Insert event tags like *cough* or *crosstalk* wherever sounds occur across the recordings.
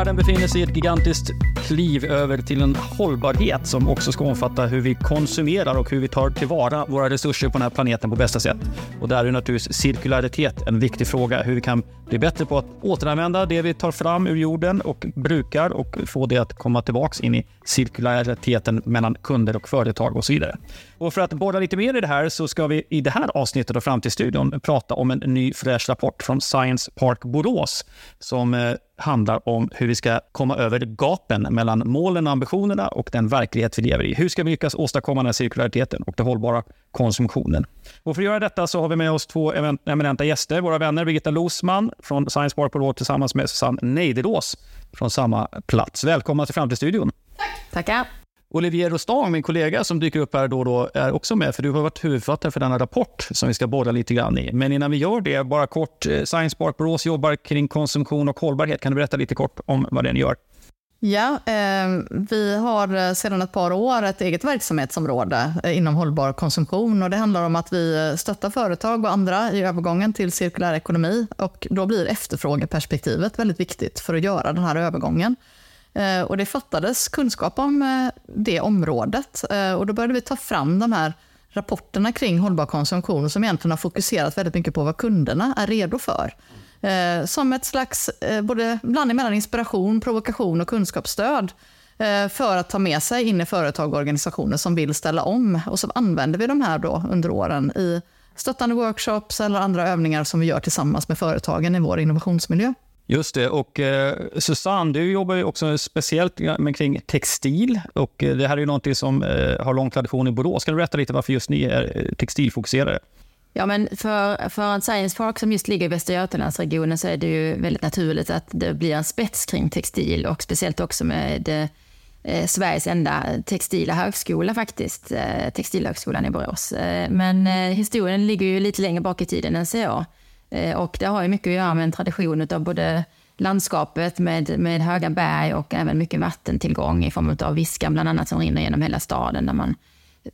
Världen befinner sig i ett gigantiskt kliv över till en hållbarhet som också ska omfatta hur vi konsumerar och hur vi tar tillvara våra resurser på den här planeten på bästa sätt. Och där är naturligtvis cirkularitet en viktig fråga. Hur vi kan bli bättre på att återanvända det vi tar fram ur jorden och brukar och få det att komma tillbaks in i cirkulariteten mellan kunder och företag och så vidare. Och för att borra lite mer i det här så ska vi i det här avsnittet av Framtidsstudion prata om en ny fräsch rapport från Science Park Borås som eh, handlar om hur vi ska komma över gapen mellan målen och ambitionerna och den verklighet vi lever i. Hur ska vi lyckas åstadkomma den här cirkulariteten och den hållbara konsumtionen? Och för att göra detta så har vi med oss två eminenta gäster. Våra vänner Birgitta Losman från Science Park Borås tillsammans med Susanne Neidelås från samma plats. Välkomna till Framtidsstudion. Tack. Tackar. Olivier Rostang, min kollega som dyker upp här då och då, är också med, för du har varit huvudförfattare för denna rapport som vi ska borra lite grann i. Men innan vi gör det, bara kort, eh, Science Park Borås jobbar kring konsumtion och hållbarhet. Kan du berätta lite kort om vad den gör? Ja, eh, vi har eh, sedan ett par år ett eget verksamhetsområde eh, inom hållbar konsumtion och det handlar om att vi stöttar företag och andra i övergången till cirkulär ekonomi och då blir efterfrågeperspektivet väldigt viktigt för att göra den här övergången. Eh, och det fattades kunskap om eh, det området eh, och då började vi ta fram de här rapporterna kring hållbar konsumtion som egentligen har fokuserat väldigt mycket på vad kunderna är redo för. Som ett slags både blandning mellan inspiration, provokation och kunskapsstöd för att ta med sig in i företag och organisationer som vill ställa om. Och så använder vi de här då under åren i stöttande workshops eller andra övningar som vi gör tillsammans med företagen i vår innovationsmiljö. Just det. Och eh, Susanne, du jobbar ju också speciellt med kring textil. Och eh, det här är ju någonting som eh, har lång tradition i Borås. Kan du berätta lite varför just ni är eh, textilfokuserade? Ja, men för, för en science park som just ligger i Västra Götalandsregionen så är det ju väldigt naturligt att det blir en spets kring textil och speciellt också med eh, Sveriges enda textila högskola faktiskt, eh, Textilhögskolan i Borås. Eh, men eh, historien ligger ju lite längre bak i tiden än så. Eh, och det har ju mycket att göra med en tradition av både landskapet med, med höga berg och även mycket vattentillgång i form av Viskan bland annat som rinner genom hela staden där man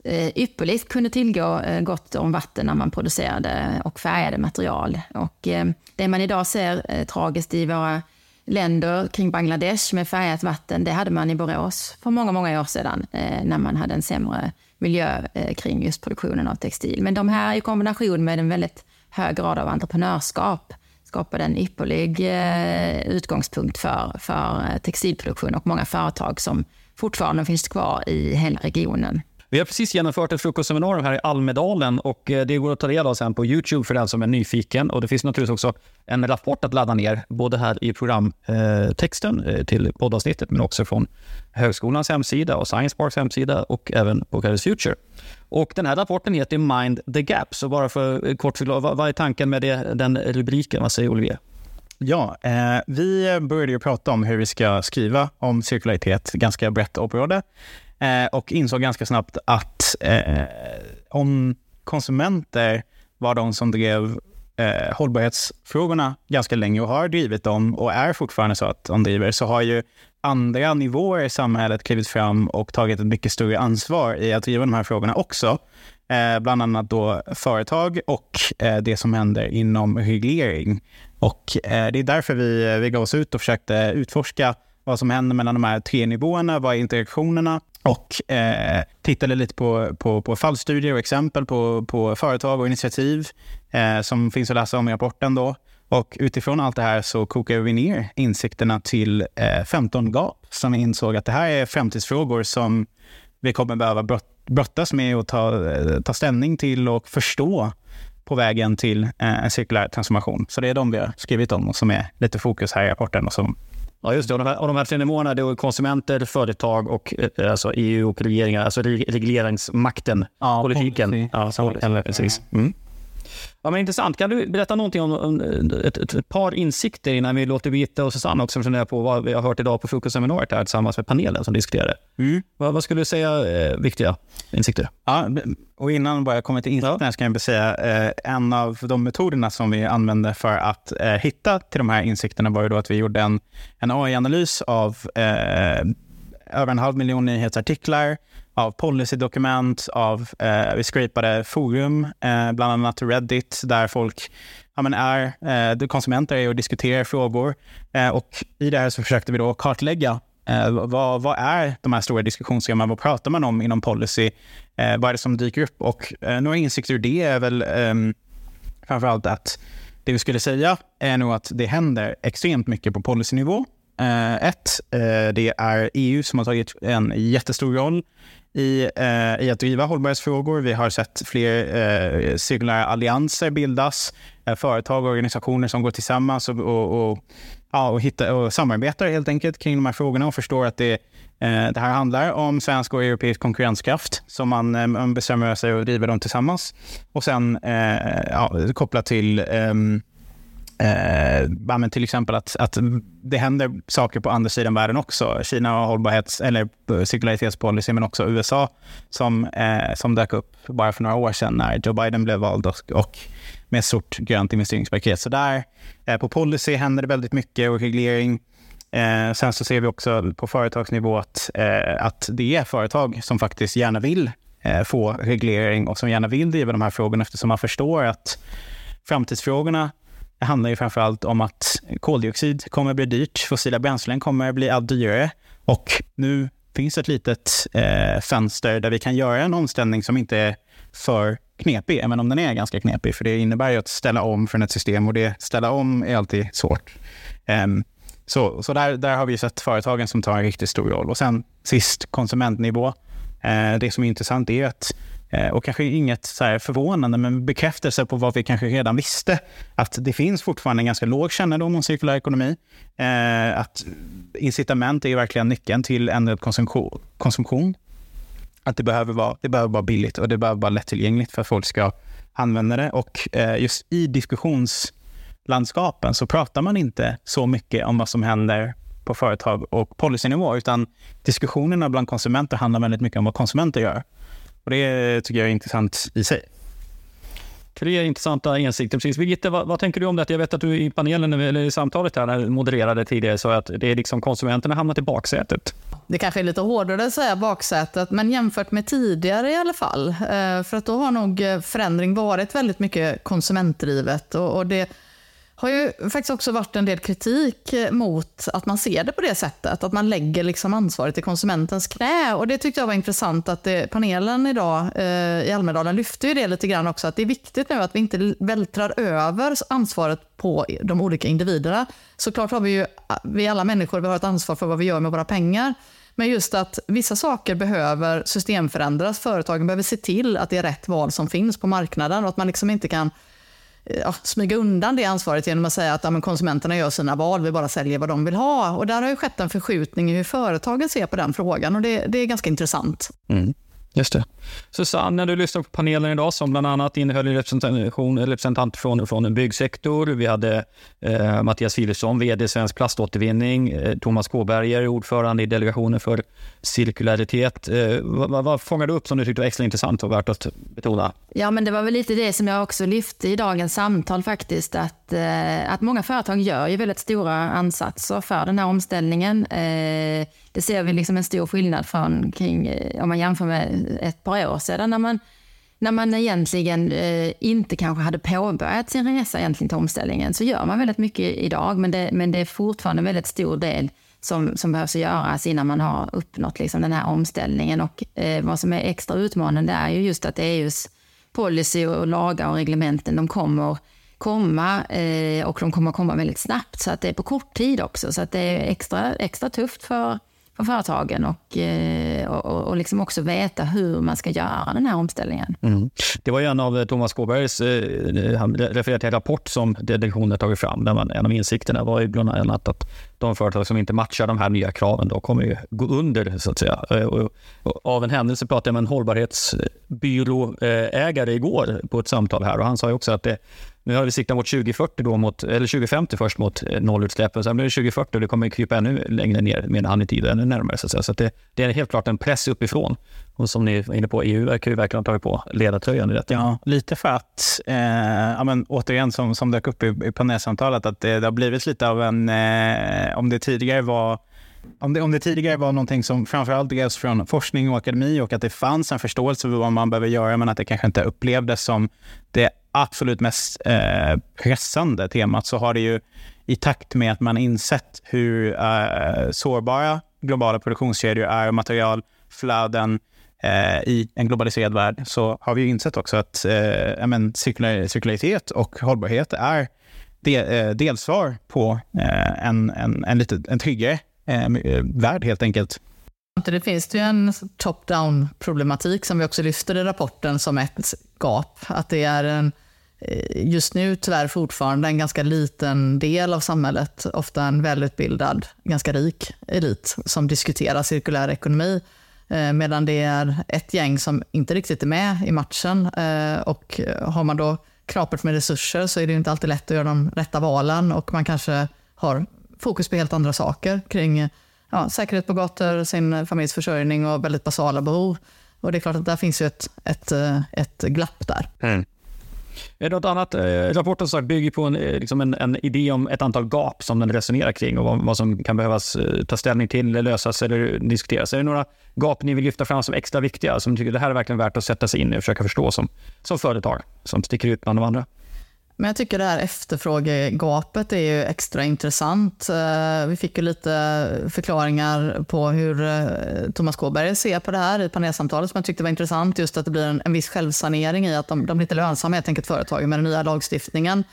eh, ypperligt kunde tillgå eh, gott om vatten när man producerade och färgade material. Och det man idag ser tragiskt i våra länder kring Bangladesh med färgat vatten, det hade man i Borås för många, många år sedan när man hade en sämre miljö kring just produktionen av textil. Men de här i kombination med en väldigt hög grad av entreprenörskap skapade en ypperlig eh, utgångspunkt för, för eh, textilproduktion och många företag som fortfarande finns kvar i hela regionen. Vi har precis genomfört ett frukostseminarium här i Almedalen och eh, det går att ta del av sen på Youtube för den som är nyfiken. Och det finns naturligtvis också en rapport att ladda ner, både här i programtexten eh, till poddavsnittet men också från högskolans hemsida och Science Parks hemsida och även på Careers Future. Och den här rapporten heter Mind the Gap, så bara för eh, kort förklara, vad, vad är tanken med det, den rubriken? Vad säger Olivier? Ja, eh, vi började ju prata om hur vi ska skriva om cirkularitet, ganska brett område, eh, och insåg ganska snabbt att eh, om konsumenter var de som drev eh, hållbarhetsfrågorna ganska länge och har drivit dem och är fortfarande så att de driver, så har ju andra nivåer i samhället klivit fram och tagit ett mycket större ansvar i att driva de här frågorna också. Eh, bland annat då företag och eh, det som händer inom reglering. Och eh, det är därför vi, eh, vi gav oss ut och försökte utforska vad som händer mellan de här tre nivåerna, vad är interaktionerna och eh, tittade lite på, på, på fallstudier och exempel på, på företag och initiativ eh, som finns att läsa om i rapporten. Då. Och utifrån allt det här så kokade vi ner insikterna till eh, 15 gap som vi insåg att det här är framtidsfrågor som vi kommer behöva brottas med och ta, eh, ta ställning till och förstå på vägen till eh, en cirkulär transformation. Så det är de vi har skrivit om och som är lite fokus här i rapporten och som Ja, just det. Och de här, och de här tre nivåerna det är konsumenter, företag och eh, alltså EU och regeringar, alltså regleringsmakten, ja, politiken. Policy. Ja, så, eller, precis. Mm. Ja, men intressant. Kan du berätta någonting om ett, ett, ett par insikter innan vi låter Birgitta och Susanne också fundera på vad vi har hört idag på frukostseminariet här tillsammans med panelen som diskuterade. Mm. Vad, vad, skulle du säga är eh, viktiga insikter? Ja, och innan jag kommer till insikterna ja. ska jag säga eh, en av de metoderna som vi använde för att eh, hitta till de här insikterna var ju då att vi gjorde en, en AI-analys av eh, över en halv miljon nyhetsartiklar av policydokument, av, eh, vi scrapade forum, eh, bland annat Reddit, där folk ja, men är eh, konsumenter är och diskuterar frågor. Eh, och I det här så försökte vi då kartlägga eh, vad, vad är de här stora diskussionsteman? Vad pratar man om inom policy? Eh, vad är det som dyker upp? Och eh, några insikter ur det är väl eh, allt att det vi skulle säga är nog att det händer extremt mycket på policynivå. Eh, ett, eh, det är EU som har tagit en jättestor roll i, eh, i att driva hållbarhetsfrågor. Vi har sett fler eh, cirkulära allianser bildas, eh, företag och organisationer som går tillsammans och, och, och, ja, och, hitta, och samarbetar helt enkelt kring de här frågorna och förstår att det, eh, det här handlar om svensk och europeisk konkurrenskraft som man, eh, man bestämmer sig och driver dem tillsammans. Och sen eh, ja, kopplat till ehm, Eh, till exempel att, att det händer saker på andra sidan världen också. Kina har hållbarhets eller eh, cirkularitetspolicy, men också USA som, eh, som dök upp bara för några år sedan när Joe Biden blev vald och, och med ett stort grönt investeringspaket. Så där eh, på policy händer det väldigt mycket och reglering. Eh, sen så ser vi också på företagsnivå att, eh, att det är företag som faktiskt gärna vill eh, få reglering och som gärna vill driva de här frågorna eftersom man förstår att framtidsfrågorna det handlar ju framför allt om att koldioxid kommer att bli dyrt, fossila bränslen kommer att bli allt dyrare och nu finns ett litet eh, fönster där vi kan göra en omställning som inte är för knepig, även om den är ganska knepig, för det innebär ju att ställa om från ett system och det ställa om är alltid svårt. Um, så så där, där har vi sett företagen som tar en riktigt stor roll. Och sen sist konsumentnivå. Eh, det som är intressant är att Eh, och kanske inget så förvånande, men bekräftelse på vad vi kanske redan visste. Att det finns fortfarande en ganska låg kännedom om cirkulär ekonomi. Eh, att incitament är verkligen nyckeln till ändrad konsumtion. konsumtion. Att det behöver, vara, det behöver vara billigt och det behöver vara lättillgängligt för att folk ska använda det. Och eh, just i diskussionslandskapen så pratar man inte så mycket om vad som händer på företag och policynivå, utan diskussionerna bland konsumenter handlar väldigt mycket om vad konsumenter gör. Och det tycker jag är intressant i sig. Tre intressanta insikter. Precis. Birgitta, vad, vad, tänker du om det? Jag vet att du i panelen, eller i samtalet här, när modererade tidigare, sa att det är liksom konsumenterna hamnat i baksätet. Det kanske är lite hårdare att säga baksätet, men jämfört med tidigare i alla fall. Eh, för att då har nog förändring varit väldigt mycket konsumentdrivet. Och det har ju faktiskt också varit en del kritik mot att man ser det på det sättet. Att man lägger liksom ansvaret i konsumentens knä. Och Det tyckte jag var intressant att det, panelen idag eh, i Almedalen lyfte ju det lite grann också. Att det är viktigt nu att vi inte vältrar över ansvaret på de olika individerna. Såklart har vi ju, vi alla människor vi har ett ansvar för vad vi gör med våra pengar. Men just att vissa saker behöver systemförändras. Företagen behöver se till att det är rätt val som finns på marknaden och att man liksom inte kan Eh, ja, smyga undan det ansvaret genom att säga att ja, konsumenterna gör sina val, vi bara säljer vad de vill ha. Och där har ju skett en förskjutning i hur företagen ser på den frågan och det, det är ganska intressant. Mm. Just det. Susanne, när du lyssnade på panelen idag som bland annat innehöll representation, representanter från, från en byggsektor. Vi hade eh, Mattias Philipsson, vd Svensk Plaståtervinning, eh, Thomas Kåberger, ordförande i delegationen för cirkularitet. Eh, vad, vad fångade du upp som du tyckte var extra intressant och värt att betona? Ja, men det var väl lite det som jag också lyfte i dagens samtal faktiskt, att, eh, att många företag gör ju väldigt stora ansatser för den här omställningen. Eh, det ser vi liksom en stor skillnad från kring, eh, om man jämför med ett par år sedan när man, när man egentligen eh, inte kanske hade påbörjat sin resa egentligen till omställningen så gör man väldigt mycket idag men det, men det är fortfarande en väldigt stor del som, som behövs göras innan man har uppnått liksom den här omställningen. Och eh, vad som är extra utmanande är ju just att EUs policy och lagar och reglementen, de kommer komma eh, och de kommer komma väldigt snabbt. Så att det är på kort tid också. Så att det är extra, extra tufft för för företagen eh, och, och, och liksom också veta hur man ska göra den här omställningen. Mm. Det var en av eh, Thomas Kåbergs, eh, han refererade till en rapport som delegationen tagit fram, där man, en av insikterna var ju bland annat att de företag som inte matchar de här nya kraven då kommer ju gå under, så att säga. Och, och av en händelse pratade jag med en hållbarhetsbyråägare igår på ett samtal här och han sa ju också att det nu har vi siktat mot 2040 då mot, eller 2050 först mot eh, nollutsläppen. Sen blir det 2040 och det kommer krypa ännu längre ner med han i tid, ännu närmare. Så, så det, det, är helt klart en press uppifrån. Och som ni var inne på, EU verkar ju verkligen ha tagit på ledartröjan i detta. Ja, lite för att, eh, ja, men, återigen som, som dök upp i, i panelsamtalet, att det, det har blivit lite av en, eh, om det tidigare var om det, om det tidigare var någonting som framförallt drevs från forskning och akademi och att det fanns en förståelse för vad man behöver göra men att det kanske inte upplevdes som det absolut mest eh, pressande temat så har det ju i takt med att man insett hur eh, sårbara globala produktionskedjor är, och materialflöden eh, i en globaliserad värld, så har vi insett också att eh, men, cirkular, cirkularitet och hållbarhet är de, eh, delsvar på eh, en, en, en, lite, en tryggare eh, eh värld helt enkelt. Det finns ju en top-down problematik som vi också lyfter i rapporten som ett gap. Att det är en, Eh, just nu tyvärr fortfarande en ganska liten del av samhället, ofta en välutbildad, ganska rik elit som diskuterar cirkulär ekonomi. Eh, medan det är ett gäng som inte riktigt är med i matchen. Eh, och har man då knapert med resurser så är det inte alltid lätt att göra de rätta valen och man kanske har fokus på helt andra saker kring ja, säkerhet på gator, sin familjs försörjning och väldigt basala behov. Och det är klart att där finns ju ett, ett, ett glapp där. Mm. Eh, något annat? Eh, rapporten sagt bygger på en, eh, liksom en, en, idé om ett antal gap som den resonerar kring och vad, vad, som kan behövas eh, ta ställning till, lösas eller diskuteras. Är det några gap ni vill lyfta fram som extra viktiga, som ni tycker det här är verkligen värt att sätta sig in i och försöka förstå som, som företag, som sticker ut bland de andra? Men jag tycker det här efterfrågegapet är ju extra intressant. Eh, vi fick ju lite förklaringar på hur eh, Thomas Kåberg ser på det här i panelsamtalet som jag tyckte var intressant. Just att det blir en, en viss självsanering i att de, de blir inte lönsamma helt enkelt företagen med den nya lagstiftningen.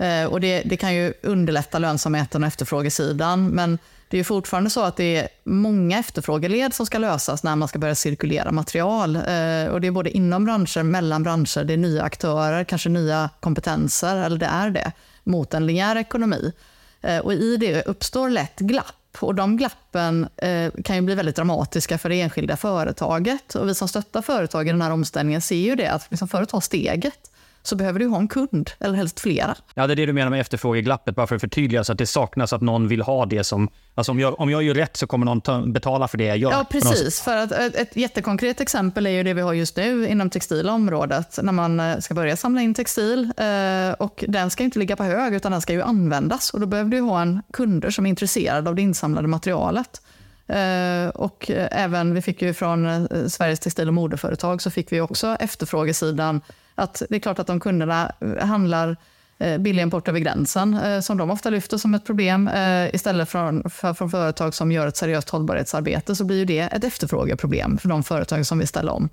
Eh, och det, det kan ju underlätta lönsamheten och efterfrågesidan. Men det är fortfarande så att det är många efterfrågeled som ska lösas när man ska börja cirkulera material. Eh, och det är både inom branscher, mellan branscher, det är nya aktörer, kanske nya kompetenser, eller det är det, mot en linjär ekonomi. Eh, och i det uppstår lätt glapp. Och de glappen kan ju bli väldigt dramatiska för det enskilda företaget. Och vi som stöttar företag i den här omställningen ser ju det, att liksom företag tar steget så behöver du ha en kund, eller helst flera. Ja, det är det du menar med efterfrågeglappet, bara för att förtydliga så att det saknas att någon vill ha det som... Alltså om jag, om jag gör rätt så kommer någon ta, betala för det jag gör. Ja, precis. För att ett, ett jättekonkret exempel är ju det vi har just nu inom textila området, när man eh, ska börja samla in textil. Eh, och den ska inte ligga på hög, utan den ska ju användas. Och då behöver du ha en kunder som är intresserade av det insamlade materialet. Uh, och även, vi fick ju från Sveriges textil och modeföretag så fick vi också efterfrågesidan att det är klart att om kunderna eh, handlar eh, billig import över gränsen, eh, som de ofta lyfter som ett problem, istället från, för, från företag som gör ett seriöst hållbarhetsarbete, så blir ju det ett efterfrågeproblem för de företag som vill ställa om.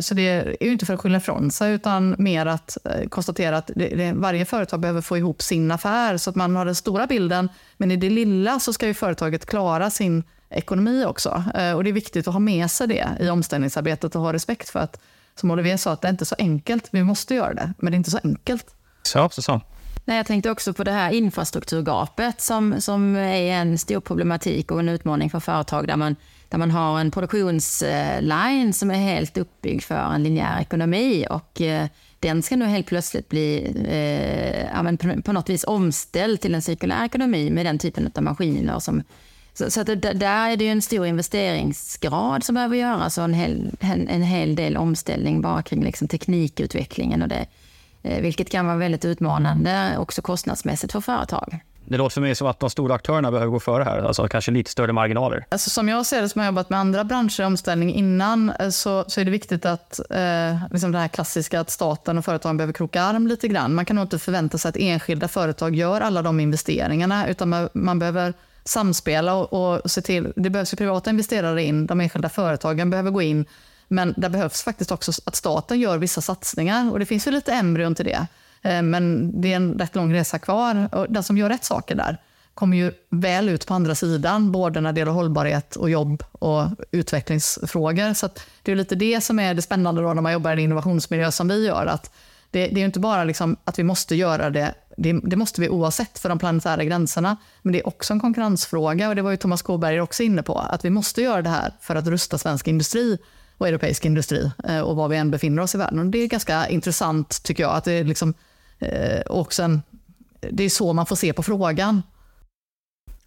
Så det är ju inte för att skylla ifrån sig, utan mer att konstatera att det, det, varje företag behöver få ihop sin affär, så att man har den stora bilden, men i det lilla så ska ju företaget klara sin ekonomi också. Och det är viktigt att ha med sig det i omställningsarbetet och ha respekt för att som Olivier sa, att det är inte är så enkelt. Vi måste göra det, men det är inte så enkelt. Så, så, så. Nej, jag tänkte också på det här infrastrukturgapet som, som är en stor problematik och en utmaning för företag där man, där man har en produktionsline som är helt uppbyggd för en linjär ekonomi och eh, den ska nu helt plötsligt bli eh, på något vis omställd till en cirkulär ekonomi med den typen av maskiner som så, så det, där är det ju en stor investeringsgrad som behöver göras och en hel, en, en hel del omställning bara kring liksom teknikutvecklingen och det, eh, vilket kan vara väldigt utmanande också kostnadsmässigt för företag. Det låter för mig som att de stora aktörerna behöver gå före här, alltså kanske lite större marginaler. Alltså som jag ser det, som har jobbat med andra branscher i omställning innan, eh, så, så är det viktigt att eh, liksom det här klassiska att staten och företagen behöver kroka arm lite grann. Man kan nog inte förvänta sig att enskilda företag gör alla de investeringarna, utan man behöver samspela och, och se till, det behövs ju privata investerare in, de enskilda företagen behöver gå in, men det behövs faktiskt också att staten gör vissa satsningar och det finns ju lite embryon till det. Eh, men det är en rätt lång resa kvar och den som gör rätt saker där kommer ju väl ut på andra sidan, både när det gäller hållbarhet och jobb och utvecklingsfrågor. Så det är lite det som är det spännande då när man jobbar i en innovationsmiljö som vi gör, att det, det är inte bara liksom att vi måste göra det det, det, måste vi oavsett för de planetära gränserna. Men det är också en konkurrensfråga och det var ju Thomas Kåberger också inne på. Att vi måste göra det här för att rusta svensk industri och europeisk industri eh, och var vi än befinner oss i världen. Och det är ganska intressant tycker jag. Att det är liksom, eh, också en, det är så man får se på frågan.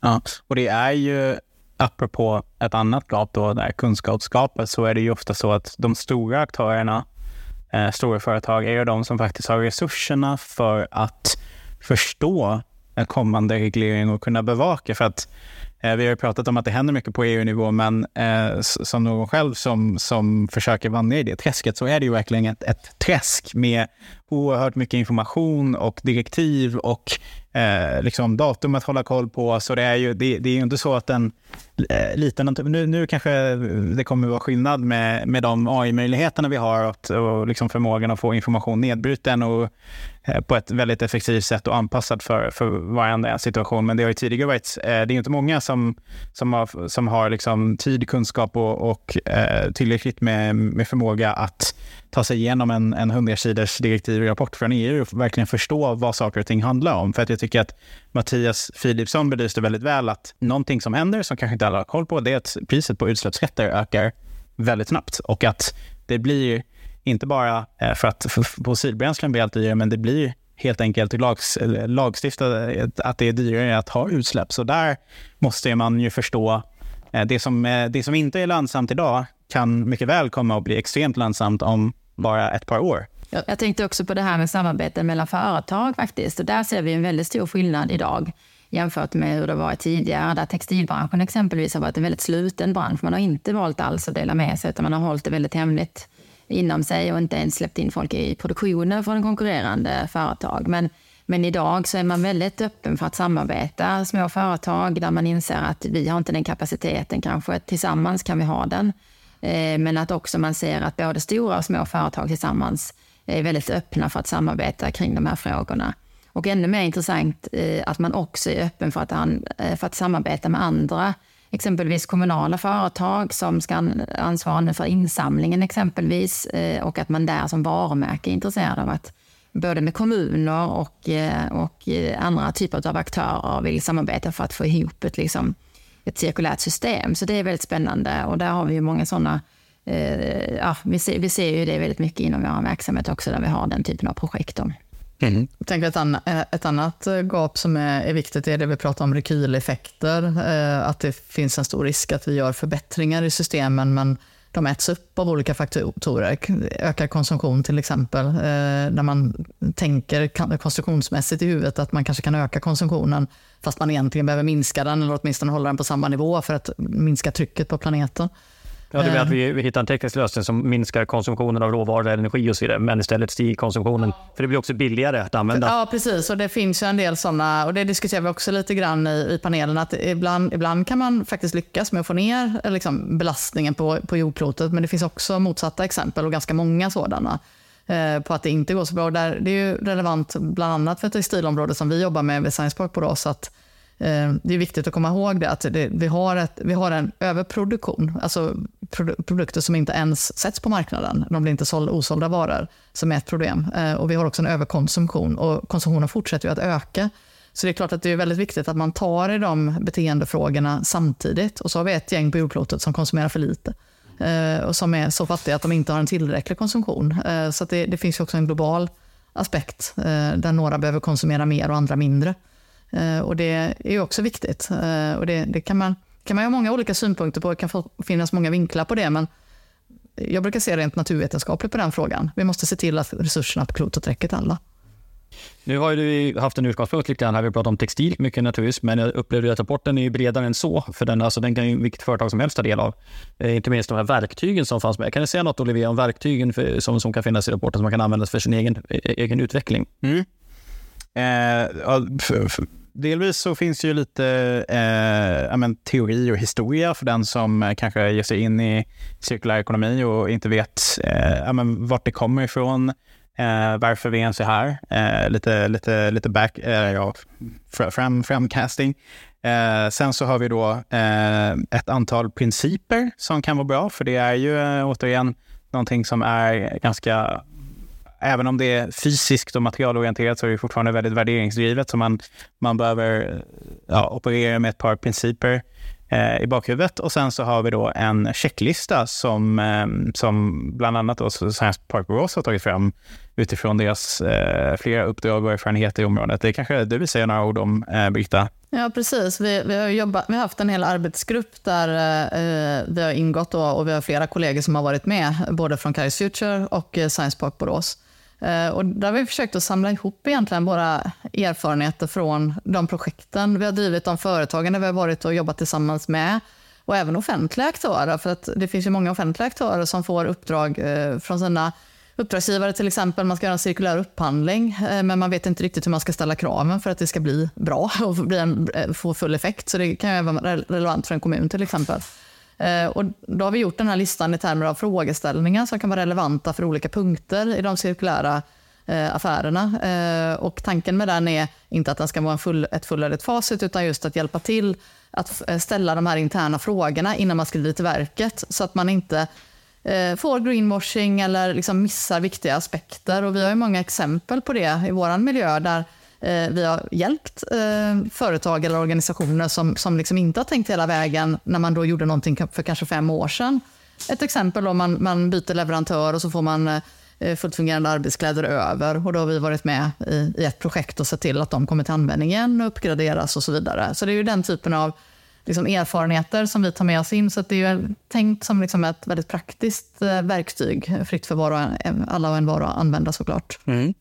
Ja, och det är ju apropå ett annat gap då, där kunskapsgapet, så är det ju ofta så att de stora aktörerna, eh, stora företag, är ju de som faktiskt har resurserna för att förstå en kommande reglering och kunna bevaka. För att eh, vi har pratat om att det händer mycket på EU-nivå, men eh, som någon själv som, som försöker vandra i det träsket så är det ju verkligen ett, ett träsk med oerhört mycket information och direktiv och eh, liksom datum att hålla koll på. Så det är ju det, det är ju inte så att en eh, liten... Nu, nu kanske det kommer vara skillnad med, med de AI-möjligheterna vi har och, och liksom förmågan att få information nedbruten och Eh, på ett väldigt effektivt sätt och anpassad för, för varenda situation. Men det har ju tidigare varit, eh, det är inte många som, som har, som har liksom tid, kunskap och, och eh, tillräckligt med, med förmåga att ta sig igenom en, en 100 sidors direktivrapport från EU och verkligen förstå vad saker och ting handlar om. För att jag tycker att Mattias Philipsson belyste väldigt väl att någonting som händer, som kanske inte alla har koll på, det är att priset på utsläppsrätter ökar väldigt snabbt och att det blir inte bara eh, för att fossilbränslen blir allt dyrare, men det blir helt enkelt lags, lagstiftat eh, att det är dyrare att ha utsläpp. Så där måste man ju förstå eh, det som, det som inte är lönsamt idag kan mycket väl komma att bli extremt lönsamt om bara ett par år. Jag tänkte också på det här med samarbeten mellan företag faktiskt. Och där ser vi en väldigt stor skillnad idag jämfört med hur det var tidigare, där textilbranschen exempelvis har varit en väldigt sluten bransch. Man har inte valt alls att dela med sig, utan man har hållit det väldigt hemligt inom sig och inte ens släppt in folk i produktionen från konkurrerande företag. Men, men idag så är man väldigt öppen för att samarbeta, små företag där man inser att vi har inte den kapaciteten kanske, tillsammans kan vi ha den. Eh, men att också man ser att både stora och små företag tillsammans är väldigt öppna för att samarbeta kring de här frågorna. Och ännu mer intressant eh, att man också är öppen för att, eh, för att samarbeta med andra, exempelvis kommunala företag som ska ansvara för insamlingen exempelvis eh, och att man där som varumärke är intresserad av att både med kommuner och, eh, och eh, andra typer av aktörer vill samarbeta för att få ihop ett liksom, ett cirkulärt system. Så det är väldigt spännande och där har vi ju många sådana ja, vi, ser, vi ser ju det väldigt mycket inom vår verksamhet också, där vi har den typen av projekt. Mm. Jag tänker ett, an, eh, ett annat eh, gap som är, är, viktigt är det vi pratar om rekyleffekter. Eh, att det finns en stor risk att vi gör förbättringar i systemen, men de äts upp av olika faktorer. Ökad konsumtion till exempel, eh, när man tänker konstruktionsmässigt i huvudet att man kanske kan öka konsumtionen fast man egentligen behöver minska den eller åtminstone hålla den på samma nivå för att minska trycket på planeten. Ja, du menar att vi, vi hittar en teknisk lösning som minskar konsumtionen av råvaror, energi och så vidare, men istället stiger konsumtionen. För det blir också billigare att använda. Ja, precis. Och det finns ju en del sådana, och det diskuterar vi också lite grann i, i panelen, att ibland, ibland kan man faktiskt lyckas med att få ner liksom, belastningen på, på jordklotet, men det finns också motsatta exempel och ganska många sådana eh, på att det inte går så bra. Där, det är ju relevant bland annat för textilområdet som vi jobbar med vid Science Park Borås, att Eh, Eh, det är viktigt att komma ihåg det, att det, vi, har ett, vi har en överproduktion, alltså produkter som inte ens sätts på marknaden. De blir inte såld, osålda varor, som är ett problem. Eh, och vi har också en överkonsumtion och konsumtionen fortsätter ju att öka. Så det är klart att det är väldigt viktigt att man tar i de beteendefrågorna samtidigt. Och så har vi ett gäng på jordklotet som konsumerar för lite eh, och som är så fattiga att de inte har en tillräcklig konsumtion. Eh, så det, det finns också en global aspekt eh, där några behöver konsumera mer och andra mindre. Eh, och det är ju också viktigt. Eh, och det, det, kan, man, kan man ha många olika synpunkter på, det kan finnas många vinklar på det, men jag brukar se rent naturvetenskapligt på den frågan. Vi måste se till att resurserna på klotet räcker till alla. Nu har du haft en utgångspunkt lite grann här, vi pratat om textil mycket naturligtvis, men jag upplever att rapporten är bredare än så, för den, alltså, den kan ju vilket företag som helst ta del av. Eh, inte minst de här verktygen som fanns med. Kan du säga något Olivia om verktygen för, som, som kan finnas i rapporten som man kan använda för sin egen, egen utveckling? Mm. Eh, för, för, delvis så finns det ju lite eh, men, teori och historia för den som eh, kanske ger sig in i cirkulär ekonomi och inte vet eh, men, vart det kommer ifrån, eh, varför vi ens är här. Eh, lite, lite, lite back, eh, ja, fram, framcasting. Eh, sen så har vi då eh, ett antal principer som kan vara bra, för det är ju eh, återigen någonting som är ganska även om det är fysiskt och materialorienterat så är det fortfarande väldigt värderingsdrivet. Så man, man behöver eh, ja, operera med ett par principer eh, i bakhuvudet. Och sen så har vi då en checklista som, eh, som bland annat då Science Park Borås har tagit fram utifrån deras eh, flera uppdrag och erfarenheter i området. Det kanske du vill säga några ord om, eh, Birgitta? Ja, precis. Vi, vi, har jobbat, vi har haft en hel arbetsgrupp där eh, vi har ingått då, och vi har flera kollegor som har varit med, både från Kairos Future och eh, Science Park Borås. Eh, och där har vi försökt att samla ihop egentligen våra erfarenheter från de projekten vi har drivit, de företagen där vi har varit och jobbat tillsammans med och även offentliga aktörer. För att det finns ju många offentliga aktörer som får uppdrag eh, från sina uppdragsgivare till exempel, man ska göra en cirkulär upphandling, eh, men man vet inte riktigt hur man ska ställa kraven för att det ska bli bra *laughs* och bli en, få full effekt. Så det kan ju vara relevant för en kommun till exempel. Eh, och då har vi gjort den här listan i termer av frågeställningar som kan vara relevanta för olika punkter i de cirkulära eh, affärerna. Eh, och tanken med den är inte att den ska vara en full, ett fullödigt facit, utan just att hjälpa till att ställa de här interna frågorna innan man skriver till verket, så att man inte får greenwashing eller liksom missar viktiga aspekter. Och vi har ju många exempel på det i vår miljö där Eh, vi har hjälpt eh, företag eller organisationer som, som liksom inte har tänkt hela vägen när man då gjorde någonting för kanske fem år sedan. Ett exempel om man, man byter leverantör och så får man eh, fullt fungerande arbetskläder över. Och då har vi varit med i, i ett projekt och sett till att de kommer till användning igen och uppgraderas och så vidare. Så det är ju den typen av liksom erfarenheter som vi tar med oss in. Så det är tänkt som liksom ett väldigt praktiskt eh, verktyg, fritt för var och en, alla och en var att använda såklart. Mm.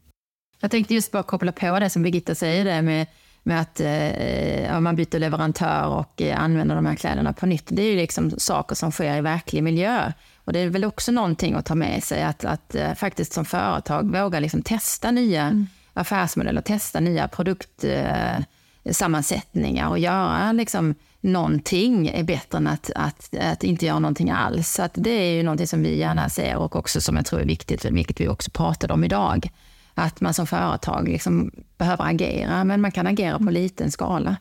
Jag tänkte just bara koppla på det som Birgitta säger, det med, med att eh, man byter leverantör och eh, använder de här kläderna på nytt. Det är ju liksom saker som sker i verklig miljö. Och det är väl också någonting att ta med sig, att, att eh, faktiskt som företag våga liksom testa nya mm. affärsmodeller, testa nya produktsammansättningar eh, och göra liksom någonting är bättre än att, att, att inte göra någonting alls. Så det är ju någonting som vi gärna ser och också som jag tror är viktigt, vilket vi också pratade om idag. Att man som företag liksom behöver agera, men man kan agera på liten skala.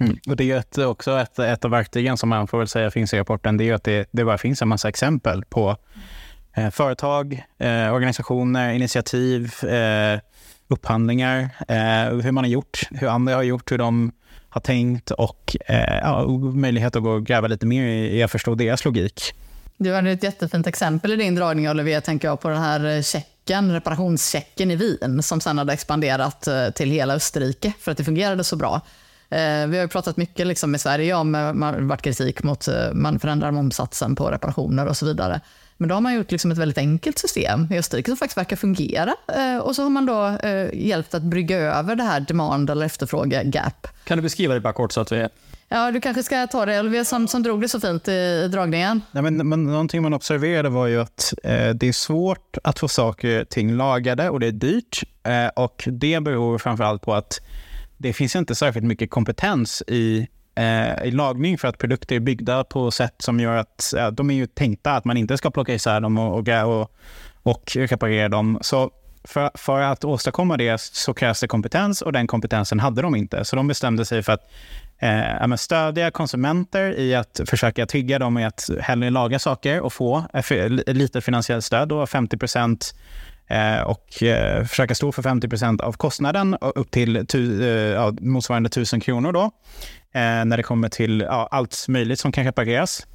Mm. Och det är ett, också ett, ett av verktygen som man får väl säga finns i rapporten, det är att det, det bara finns en massa exempel på eh, företag, eh, organisationer, initiativ, eh, upphandlingar, eh, hur man har gjort, hur andra har gjort, hur de har tänkt och eh, ja, möjlighet att gå och gräva lite mer i att förstå deras logik. Du hade ett jättefint exempel i din dragning, Olivier, tänker jag, på den här checken, reparationschecken i Wien, som sen hade expanderat eh, till hela Österrike för att det fungerade så bra. Eh, vi har pratat mycket liksom i Sverige om, eh, varit kritik mot, man förändrar momsatsen på reparationer och så vidare. Men då har man gjort liksom ett väldigt enkelt system i Österrike som faktiskt verkar fungera. Och så har man då hjälpt att brygga över det här demand eller efterfråge-gap. Kan du beskriva det bara kort så att vi... Ja, du kanske ska ta det, Olivier, som, som drog det så fint i, i dragningen. Nej, men, men någonting man observerade var ju att eh, det är svårt att få saker och ting lagade och det är dyrt. Eh, och det beror framför allt på att det finns inte särskilt mycket kompetens i eh, i lagning för att produkter är byggda på sätt som gör att de är ju tänkta att man inte ska plocka isär dem och, och, och, och reparera dem. Så för, för, att åstadkomma det så krävs det kompetens och den kompetensen hade de inte. Så de bestämde sig för att eh, stödja konsumenter i att försöka trygga dem i att hellre laga saker och få eh, lite finansiellt stöd, då 50 eh, och eh, försöka stå för 50% av kostnaden upp till tu, eh, ja, motsvarande 1000 kronor. Då eh, när det kommer till ja, allt möjligt som kan repareras.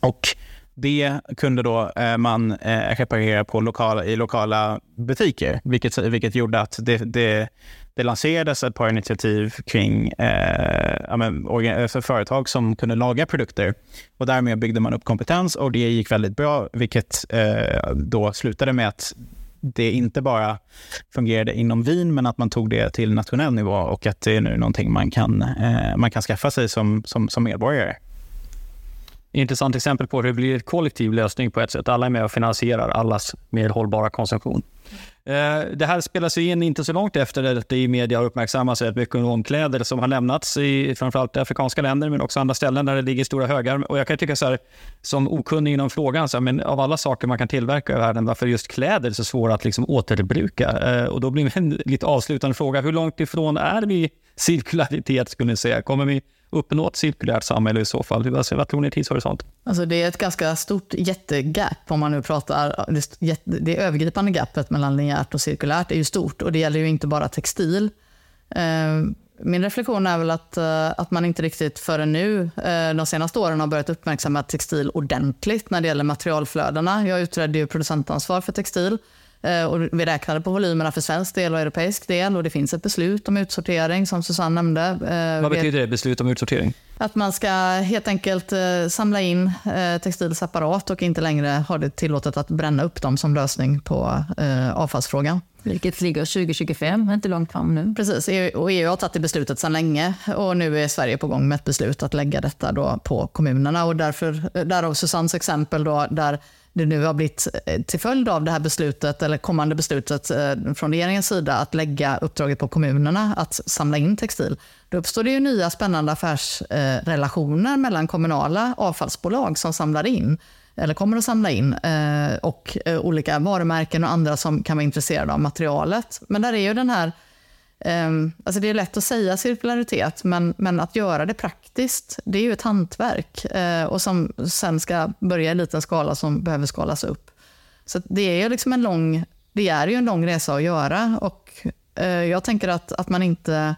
Och det kunde då eh, man eh, reparera på lokala, i lokala butiker, vilket, vilket gjorde att det, det, det lanserades ett par initiativ kring eh, ja, men, eh, för företag som kunde laga produkter. Och därmed byggde man upp kompetens och det gick väldigt bra, vilket eh, då slutade med att det inte bara fungerade inom Wien, men att man tog det till nationell nivå och att det är nu någonting man kan, eh, man kan skaffa sig som, som, som medborgare. Intressant exempel på hur det blir en kollektiv lösning på ett sätt. Alla är med och finansierar allas mer hållbara konsumtion. Eh, det här spelas in inte så långt efter att det i media har uppmärksammats rätt mycket om kläder som har lämnats i framförallt afrikanska länder men också andra ställen där det ligger stora högar. Och jag kan tycka så här, som okunnig inom frågan, så här, men av alla saker man kan tillverka i världen, varför är just kläder så svåra att liksom återbruka? Eh, och då blir min *laughs* lite avslutande fråga, hur långt ifrån är vi cirkularitet skulle ni säga? Kommer vi uppnå ett cirkulärt samhälle i så fall? Vad, vad tror ni är tidshorisont? Alltså det är ett ganska stort jättegap om man nu pratar, det, det övergripande gapet mellan linjärt och cirkulärt är ju stort och det gäller ju inte bara textil. Eh, min reflektion är väl att, eh, att man inte riktigt förrän nu, eh, de senaste åren, har börjat uppmärksamma textil ordentligt när det gäller materialflödena. Jag utredde ju producentansvar för textil och vi räknade på volymerna för svensk del och europeisk del och det finns ett beslut om utsortering som Susanne nämnde. Eh, Vad betyder det, beslut om utsortering? Att man ska helt enkelt eh, samla in textil separat och inte längre ha det tillåtet att bränna upp dem som lösning på avfallsfrågan. Vilket ligger 2025, inte långt fram nu. Precis, e och EU har tagit det beslutet sedan länge och nu är Sverige på gång med ett beslut att lägga detta då på kommunerna och därför, därav Susannes exempel då, där det nu har blivit eh, till följd av det här beslutet eller kommande beslutet eh, från regeringens sida att lägga uppdraget på kommunerna att samla in textil. Då uppstår det ju nya spännande affärsrelationer eh, mellan kommunala avfallsbolag som samlar in eller kommer att samla in och olika varumärken och andra som kan vara intresserade av materialet. Men där är ju den här Ehm, alltså det är lätt att säga cirkularitet, men, men att göra det praktiskt, det är ju ett hantverk eh, och som sen ska börja i liten skala som behöver skalas upp. Så det är ju liksom en lång, det är ju en lång resa att göra och eh, jag tänker att, att man inte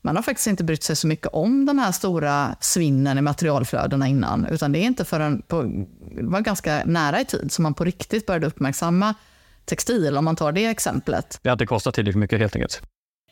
man har faktiskt inte brytt sig så mycket om de här stora svinnen i materialflödena innan, utan det är inte förrän på, det var ganska nära i tid som man på riktigt började uppmärksamma textil, om man tar det exemplet. Det har inte kostat tillräckligt mycket helt enkelt.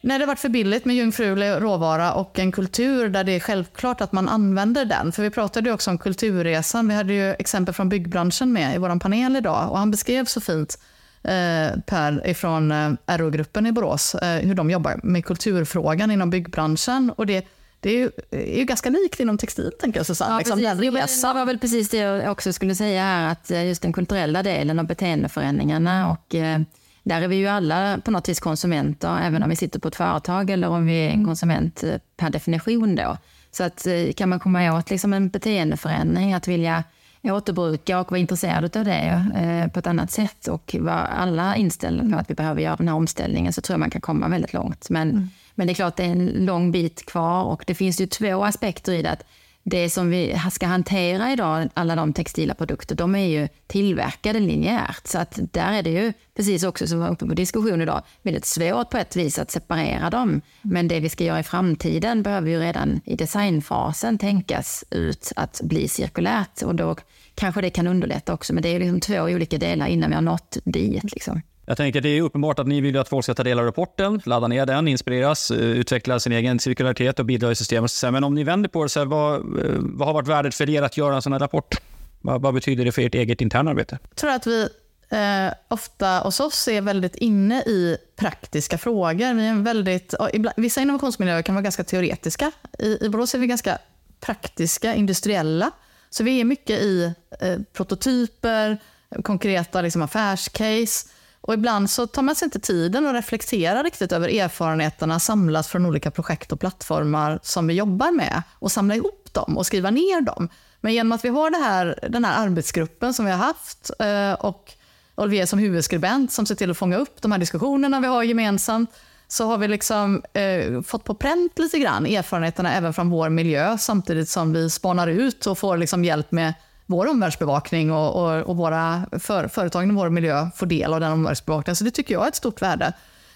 Nej, det har varit för billigt med jungfrulig råvara och en kultur där det är självklart att man använder den. För vi pratade ju också om kulturresan. Vi hade ju exempel från byggbranschen med i vår panel idag och han beskrev så fint eh, Per från eh, RO-gruppen i Borås, eh, hur de jobbar med kulturfrågan inom byggbranschen. Och det, det är ju, är ju ganska likt inom textil, tänker jag Susanne. Ja, liksom, precis. Det var väl precis det jag också skulle säga här, att eh, just den kulturella delen av beteendeförändringarna och eh, där är vi ju alla på något vis konsumenter, även om vi sitter på ett företag eller om vi är en konsument eh, per definition då. Så att eh, kan man komma åt liksom en beteendeförändring, att vilja återbruka och vara intresserad av det eh, på ett annat sätt och vara alla inställda på att vi behöver göra den här omställningen så tror jag man kan komma väldigt långt. Men, mm. men det är klart det är en lång bit kvar och det finns ju två aspekter i det. Att det som vi ska hantera idag, alla de textila produkter, de är ju tillverkade linjärt. Så att där är det ju, precis också som var uppe på diskussion idag, väldigt svårt på ett vis att separera dem. Men det vi ska göra i framtiden behöver ju redan i designfasen tänkas ut att bli cirkulärt. Och då kanske det kan underlätta också. Men det är liksom två olika delar innan vi har nått dit. Liksom. Jag tänker det är uppenbart att ni vill att folk ska ta del av rapporten, ladda ner den, inspireras, eh, utveckla sin egen cirkularitet och bidra i systemet. Men om ni vänder på det, så här, vad, eh, vad har varit värdet för er att göra en sån här rapport? Vad, vad betyder det för ert eget interna arbete? Jag tror att vi eh, ofta hos oss är väldigt inne i praktiska frågor. Vi är väldigt, ibland, vissa innovationsmiljöer kan vara ganska teoretiska. I, I Borås är vi ganska praktiska, industriella. Så vi är mycket i eh, prototyper, konkreta liksom, affärscase. Och ibland så tar man sig inte tiden att reflektera riktigt över erfarenheterna samlas från olika projekt och plattformar som vi jobbar med och samla ihop dem och skriva ner dem. Men genom att vi har det här, den här arbetsgruppen som vi har haft eh, och Olivier som huvudskribent som ser till att fånga upp de här diskussionerna vi har gemensamt så har vi liksom, eh, fått på pränt lite grann erfarenheterna även från vår miljö samtidigt som vi spanar ut och får liksom hjälp med vår omvärldsbevakning och, och, och våra för, företagen i vår miljö får del av den omvärldsbevakningen. Så det tycker jag är ett stort värde.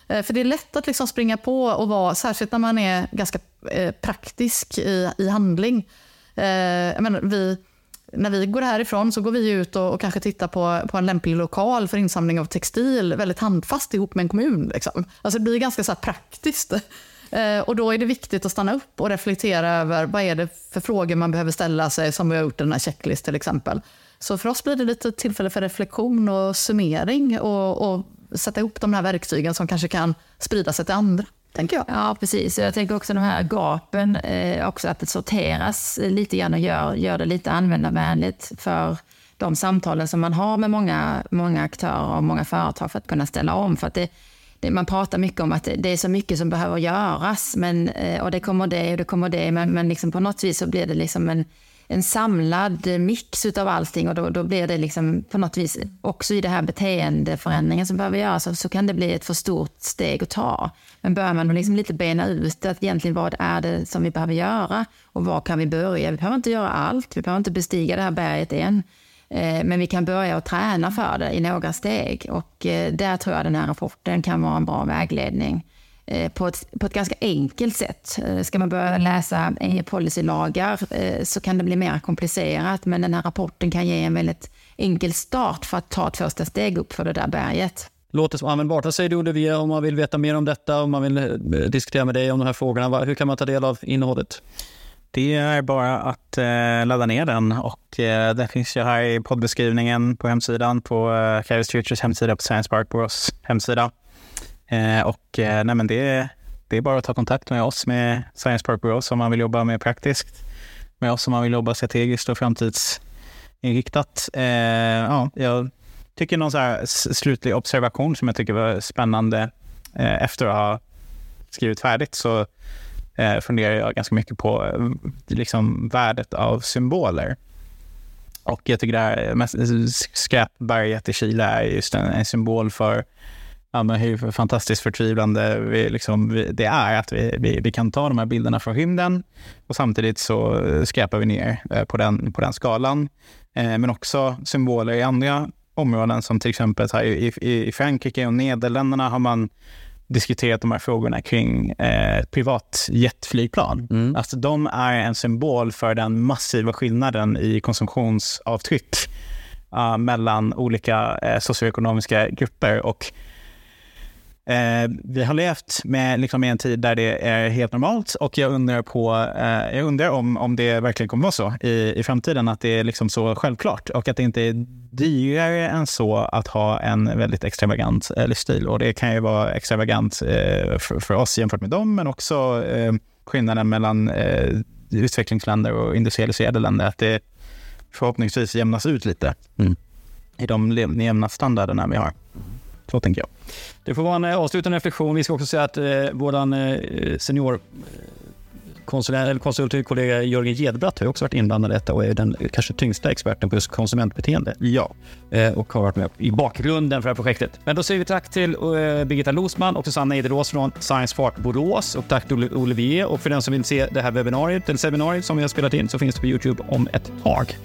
Eh, för det är lätt att liksom springa på och vara, särskilt när man är ganska eh, praktisk i, i handling. Eh, jag menar, vi, när vi går härifrån så går vi ut och, och, kanske tittar på, på en lämplig lokal för insamling av textil väldigt handfast ihop med en kommun. Liksom. Alltså det blir ganska så praktiskt. Eh, och då är det viktigt att stanna upp och reflektera över vad är det för frågor man behöver ställa sig, som vi har gjort i den här checklist till exempel. Så för oss blir det lite tillfälle för reflektion och summering och, och sätta ihop de här verktygen som kanske kan sprida sig till andra. Tänker jag. Ja, precis. Jag tänker också de här gapen, eh, också att det sorteras lite grann och gör, gör det lite användarvänligt för de samtalen som man har med många, många aktörer och många företag för att kunna ställa om. För att det, man pratar mycket om att det är så mycket som behöver göras, men, eh, och det kommer det och det kommer det, men, men liksom på något vis så blir det liksom en, en samlad mix av allting och då, då blir det liksom på något vis också i det här beteendeförändringen som behöver göras så, så kan det bli ett för stort steg att ta. Men börjar man liksom lite bena ut att egentligen vad är det som vi behöver göra och var kan vi börja? Vi behöver inte göra allt, vi behöver inte bestiga det här berget än. Eh, men vi kan börja att träna för det i några steg och eh, där tror jag den här rapporten kan vara en bra vägledning eh, på ett, på ett ganska enkelt sätt. Ska man börja läsa policylagar så kan det bli mer komplicerat men den här rapporten kan ge en väldigt enkel start för att ta ett första steg upp för det där berget. Låter som användbart. Vad säger du Olivia om man vill veta mer om detta, om man vill diskutera med dig om de här frågorna? Hur kan man ta del av innehållet? Det är bara att eh, ladda ner den och eh, den finns ju här i poddbeskrivningen på hemsidan, på eh, Futures hemsida, på Science Park Borås hemsida. Eh, och eh, nej, men det, det är bara att ta kontakt med oss med Science Park Bureau om man vill jobba mer praktiskt. Med oss om man vill jobba strategiskt och framtidsinriktat. Eh, ja, jag tycker någon så här slutlig observation som jag tycker var spännande eh, efter att ha skrivit färdigt så eh, funderar jag ganska mycket på eh, liksom, värdet av symboler. Och jag tycker det här eh, eh, skräpberget i Chile är just en, en symbol för ja, men hur fantastiskt förtvivlande vi, liksom, vi, det är att vi, vi, vi, kan ta de här bilderna från rymden och samtidigt så skräpar vi ner eh, på den, på den skalan. Eh, men också symboler i andra områden som till exempel här, i, i, i Frankrike och Nederländerna har man diskuterat de här frågorna kring eh, privatjetflygplan. Mm. Alltså, de är en symbol för den massiva skillnaden i konsumtionsavtryck uh, mellan olika eh, socioekonomiska grupper. Och Eh, vi har levt med, liksom, en tid där det är helt normalt och jag undrar, på, eh, jag undrar om, om det verkligen kommer vara så i, i framtiden, att det är liksom så självklart och att det inte är dyrare än så att ha en väldigt extravagant eh, livsstil. Och det kan ju vara extravagant eh, för, för, oss jämfört med dem, men också eh, skillnaden mellan eh, utvecklingsländer och industrialiserade länder, att det förhoppningsvis jämnas ut lite mm. i de jämna standarderna vi har. Så tänker jag. Det får vara en eh, avslutande reflektion. Vi ska också säga att eh, vår eh, senior eh, konsulent, konsult kollega Jörgen Gedbratt har också varit inblandad i detta och är den kanske tyngsta experten på just konsumentbeteende. Ja. Eh, och har varit med i bakgrunden för det här projektet. Men då säger vi tack till eh, Birgitta Losman och Susanna Ederås från Science Fart Borås och tack till Olivier. Och för den som vill se det här webbinariet, eller seminariet som vi har spelat in, så finns det på Youtube om ett tag.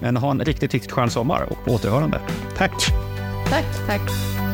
Men ha en riktigt, riktigt skön sommar och på återhörande. Tack! Tack, tack.